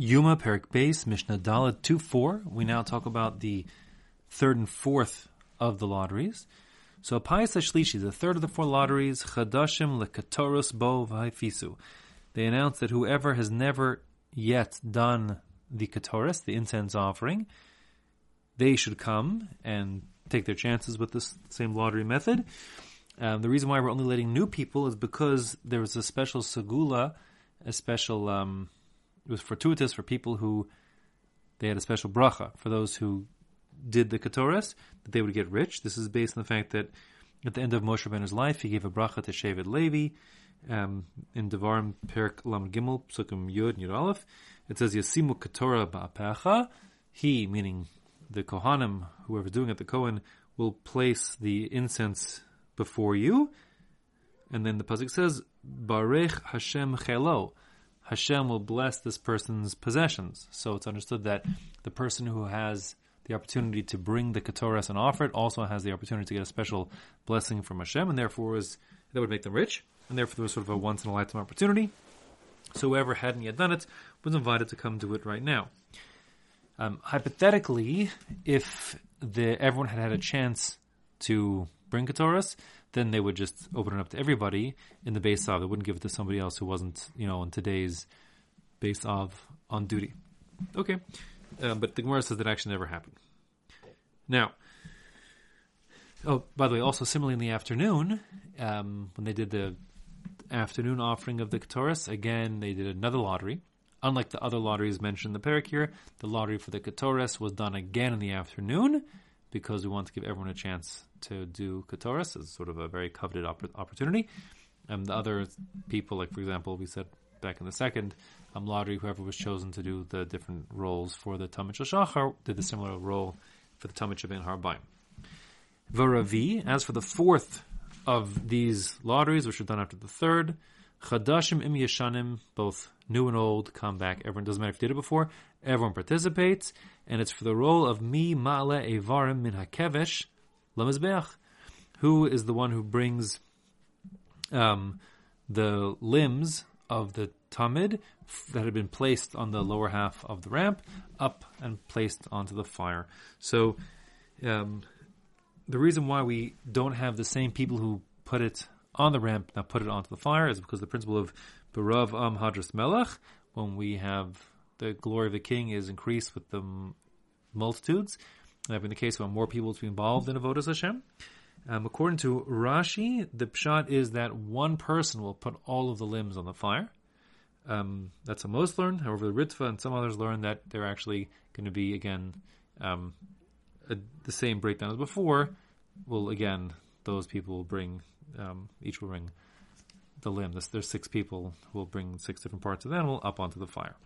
Yoma Perek Base Mishnah Dalet 2 4. We now talk about the third and fourth of the lotteries. So Payas Shlishi, the third of the four lotteries, Chadashim Lekatoros Bo Vaifisu. They announce that whoever has never yet done the Ketores, the incense offering, they should come and take their chances with this same lottery method. Um, the reason why we're only letting new people is because there was a special segula, a special, um, it was fortuitous for people who they had a special bracha for those who did the Ketores, that they would get rich. This is based on the fact that at the end of Moshe Rabbeinu's life, he gave a bracha to Shevet Levi, um, in Devarim Perek Lam Gimel Psukim Yud Yud Aleph. It says Yasimu Ketorah Ba'apecha. He, meaning the Kohanim, whoever's doing it, the Kohen, will place the incense before you. And then the pasuk says, Barech Hashem Chelo. Hashem will bless this person's possessions. So it's understood that the person who has the opportunity to bring the Ketores and offer it also has the opportunity to get a special blessing from Hashem, and therefore is, that would make them rich, and therefore there was sort of a once in a lifetime opportunity. So whoever hadn't yet done it was invited to come do it right now. Um, hypothetically, if the, everyone had had a chance to bring Ketores, then they would just open it up to everybody in the beis av. They wouldn't give it to somebody else who wasn't, you know, in today's beis av on duty. Okay, uh, but the Gemara says that actually never happened. Now, oh, by the way, also similarly in the afternoon, um, when they did the afternoon offering of the Ketores, again they did another lottery. Unlike the other lotteries mentioned in the parak here, the lottery for the Ketores was done again in the afternoon because we want to give everyone a chance to do Ketores as sort of a very coveted opp- opportunity. And the other people, like for example, we said back in the second um, lottery, whoever was chosen to do the different roles for the Talmud Shachar did a similar role for the Talmud Shabbat Harbaim. Varavi, as for the fourth of these lotteries, which are done after the third, Chadashim im Yeshanim, both new and old, come back. Everyone doesn't matter if you did it before. Everyone participates, and it's for the role of mi ma'ale evarim min hakevesh lamizbeach, who is the one who brings um, the limbs of the tamid that had been placed on the lower half of the ramp up and placed onto the fire. So, um, the reason why we don't have the same people who put it on the ramp now put it onto the fire is because the principle of Barav Am Hadras Melech, when we have the glory of the king is increased with the multitudes, that in the case when more people to be involved in Avodas Hashem. Um, according to Rashi, the pshat is that one person will put all of the limbs on the fire. Um, that's how most learn. However, the Ritva and some others learn that they're actually going to be again um, a, the same breakdown as before. Well, again, those people will bring um, each will bring the limb. There's, there's six people who will bring six different parts of the animal up onto the fire.